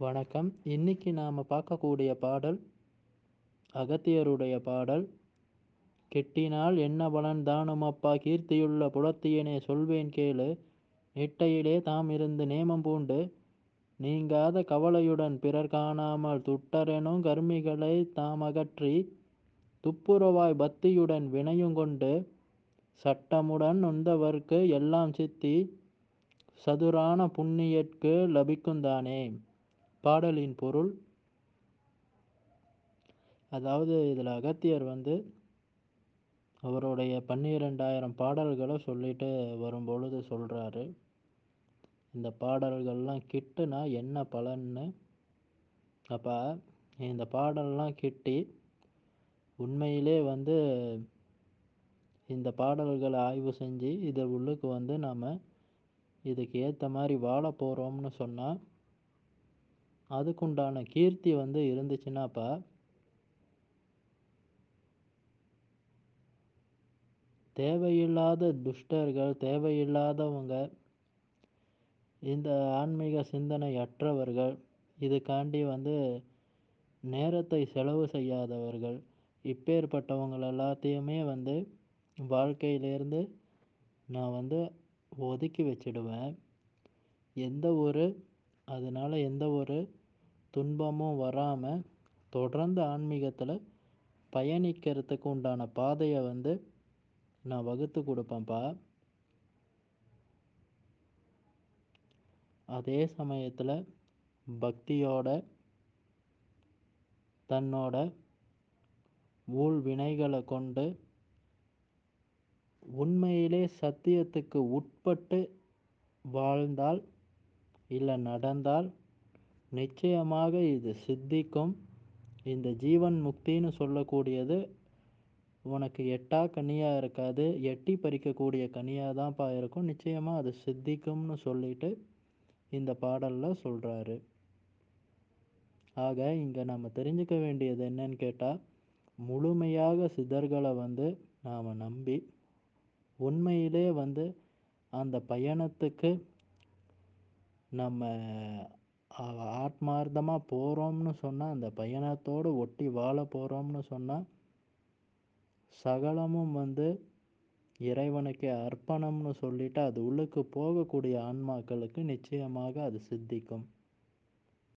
வணக்கம். இன்னைக்கு நாம் பார்க்கக்கூடிய பாடல் அகத்தியருடைய பாடல். கெட்டினால் என்ன பலன் தானுமப்பா கீர்த்தியுள்ள புலத்தியனே சொல்வேன் கேளு. நெட்டையிலே தாம் இருந்து நேமம் பூண்டு. நீங்காத கவலையுடன் பிறர் காணாமல் துட்டரெனும் கர்மிகளை தாம் அகற்றி துப்புரவாய் பக்தியுடன் வினையுங்கொண்டு சட்டமுடன் நொந்தவர்க்கு எல்லாம் சித்தி சதுரான புண்ணியற்கு லபிக்குந்தானே பாடலின் பொருள். அதாவது இதில் அகத்தியர் வந்து அவருடைய பன்னிரெண்டாயிரம் பாடல்களை சொல்லிட்டு வரும்பொழுது சொல்கிறாரு இந்த பாடல்கள்லாம் கிட்டுனா என்ன பலன்னு? அப்போ இந்த பாடல்லாம் கிட்டி உண்மையிலே வந்து இந்த பாடல்களை ஆய்வு செஞ்சு இதை உள்ளுக்கு வந்து நாம் இதுக்கு ஏற்ற மாதிரி வாழ போகிறோம்னு சொன்னால் அதுக்குண்டான கீர்த்தி வந்து இருந்துச்சுன்னாப்பா தேவையில்லாத துஷ்டர்கள் தேவையில்லாதவங்க இந்த ஆன்மீக சிந்தனை அற்றவர்கள் இதுக்காண்டி வந்து நேரத்தை செலவு செய்யாதவர்கள் இப்பேற்பட்டவங்கள் எல்லாத்தையுமே வந்து வாழ்க்கையிலேருந்து நான் வந்து ஒதுக்கி வச்சிடுவேன். எந்த ஒரு அதனால் எந்த ஒரு துன்பமும் வராமல் தொடர்ந்து ஆன்மீகத்தில் பயணிக்கிறதுக்கு உண்டான பாதையை வந்து நான் வகுத்து கொடுப்பேன்ப்பா. அதே சமயத்தில் பக்தியோட தன்னோட ஊழ் வினைகளை கொண்டு உண்மையிலே சத்தியத்துக்கு உட்பட்டு வாழ்ந்தால் இல்லை நடந்தால் நிச்சயமாக இது சித்திக்கும். இந்த ஜீவன் முக்தின்னு சொல்லக்கூடியது உனக்கு எட்டா கனியாக இருக்காது. எட்டி பறிக்கக்கூடிய கனியாக தான்ப்பா இருக்கும். நிச்சயமாக அது சித்திக்கும்னு சொல்லிட்டு இந்த பாடலில் சொல்கிறாரு ஆக இங்கே நம்ம தெரிஞ்சுக்க வேண்டியது என்னன்னு கேட்டால் முழுமையாக சிதர்களை வந்து நாம் நம்பி உண்மையிலே வந்து அந்த பயணத்துக்கு நம்ம ஆத்மார்த்தமாக போகிறோம்னு சொன்னால் அந்த பயணத்தோடு ஒட்டி வாழ போகிறோம்னு சொன்னால் சகலமும் வந்து இறைவனுக்கு அர்ப்பணம்னு சொல்லிட்டு அது உள்ளுக்கு போகக்கூடிய ஆன்மாக்களுக்கு நிச்சயமாக அது சித்திக்கும்.